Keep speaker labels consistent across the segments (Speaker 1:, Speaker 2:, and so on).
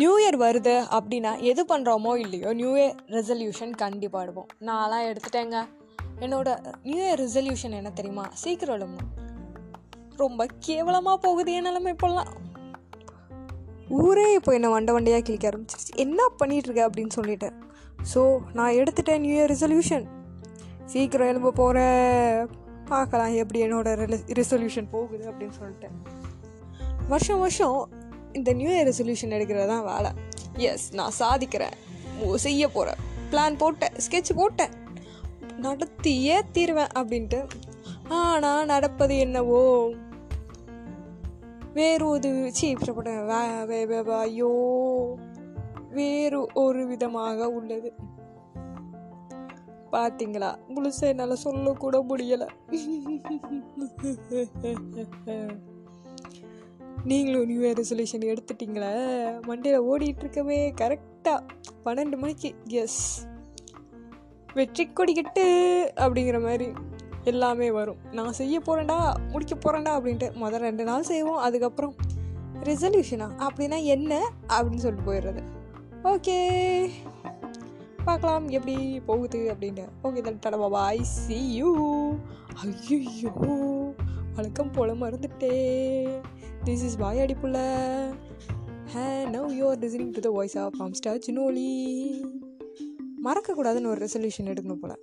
Speaker 1: New year வருது அப்படின்னா எது பண்ணுறோமோ இல்லையோ நியூ இயர் ரெசல்யூஷன் கண்டிப்பாக எடுப்போம். நான்லாம் எடுத்துட்டேங்க. என்னோட நியூ இயர் ரெசல்யூஷன் என்ன தெரியுமா? சீக்கிரம் எழுமணும் ரொம்ப கேவலமாக போகுது என் நிலமை இப்போல்லாம் ஊரே இப்போ என்னை வண்ட வண்டையாக கிளிக்க ஆரம்பிச்சிருச்சு. என்ன பண்ணிகிட்ருக்க அப்படின்னு சொல்லிட்டேன் ஸோ நான் எடுத்துட்டேன் நியூ இயர் ரெசல்யூஷன் சீக்கிரம் எழும்ப போகிறேன் பார்க்கலாம் எப்படி என்னோட ரெசல்யூஷன் போகுது அப்படின்னு சொல்லிட்டேன் வருஷம் வருஷம் இந்த நியூ இயர் ரெசல்யூஷன் எடுக்கிறது தான் வேலை எஸ் நான் சாதிக்கிறேன். செய்ய போகிறேன் பிளான் போட்டேன் ஸ்கெட்ச் போட்டேன். நடத்தியே தீருவேன் அப்படின்ட்டு. ஆனால் நடப்பது என்னவோ? வேறு ஒரு சீப்பிடப்பட்ட வே வே வே ஐயோ வேறு ஒரு விதமாக உள்ளது. பார்த்தீங்களா முழுசை என்னால் சொல்லக்கூட முடியலை. நீங்களும் நியூ இயர் ரெசல்யூஷன் எடுத்துட்டிங்களே? மண்டையில் ஓடிட்டு இருக்கவே கரெக்டாக பன்னெண்டு மணிக்கு எஸ் வெற்றி கொடிக்கிட்டு அப்படிங்கிற மாதிரி எல்லாமே வரும். நான் செய்ய போகிறேன்டா முடிக்க போகிறேன்டா அப்படின்ட்டு முதல் ரெண்டு நாள் செய்வோம். அதுக்கப்புறம் ரெசல்யூஷனா அப்படின்னா என்ன? அப்படின்னு சொல்லிட்டு போயிடுறது. ஓகே பார்க்கலாம் எப்படி போகுது அப்படின்ட்டு. ஓகே தன் டடா ஐ சி யூ ஐயோ வழக்கம் போல மறந்துட்டே. This is boy அடிப்புள்ள hey now you are listening to the voice of form சினோலி மறக்கக்கூடாதுன்னு ஒரு ரெசல்யூஷன் எடுக்கணும் போல்.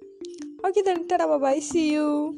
Speaker 1: ஓகே தன் டடா பாய் சி யூ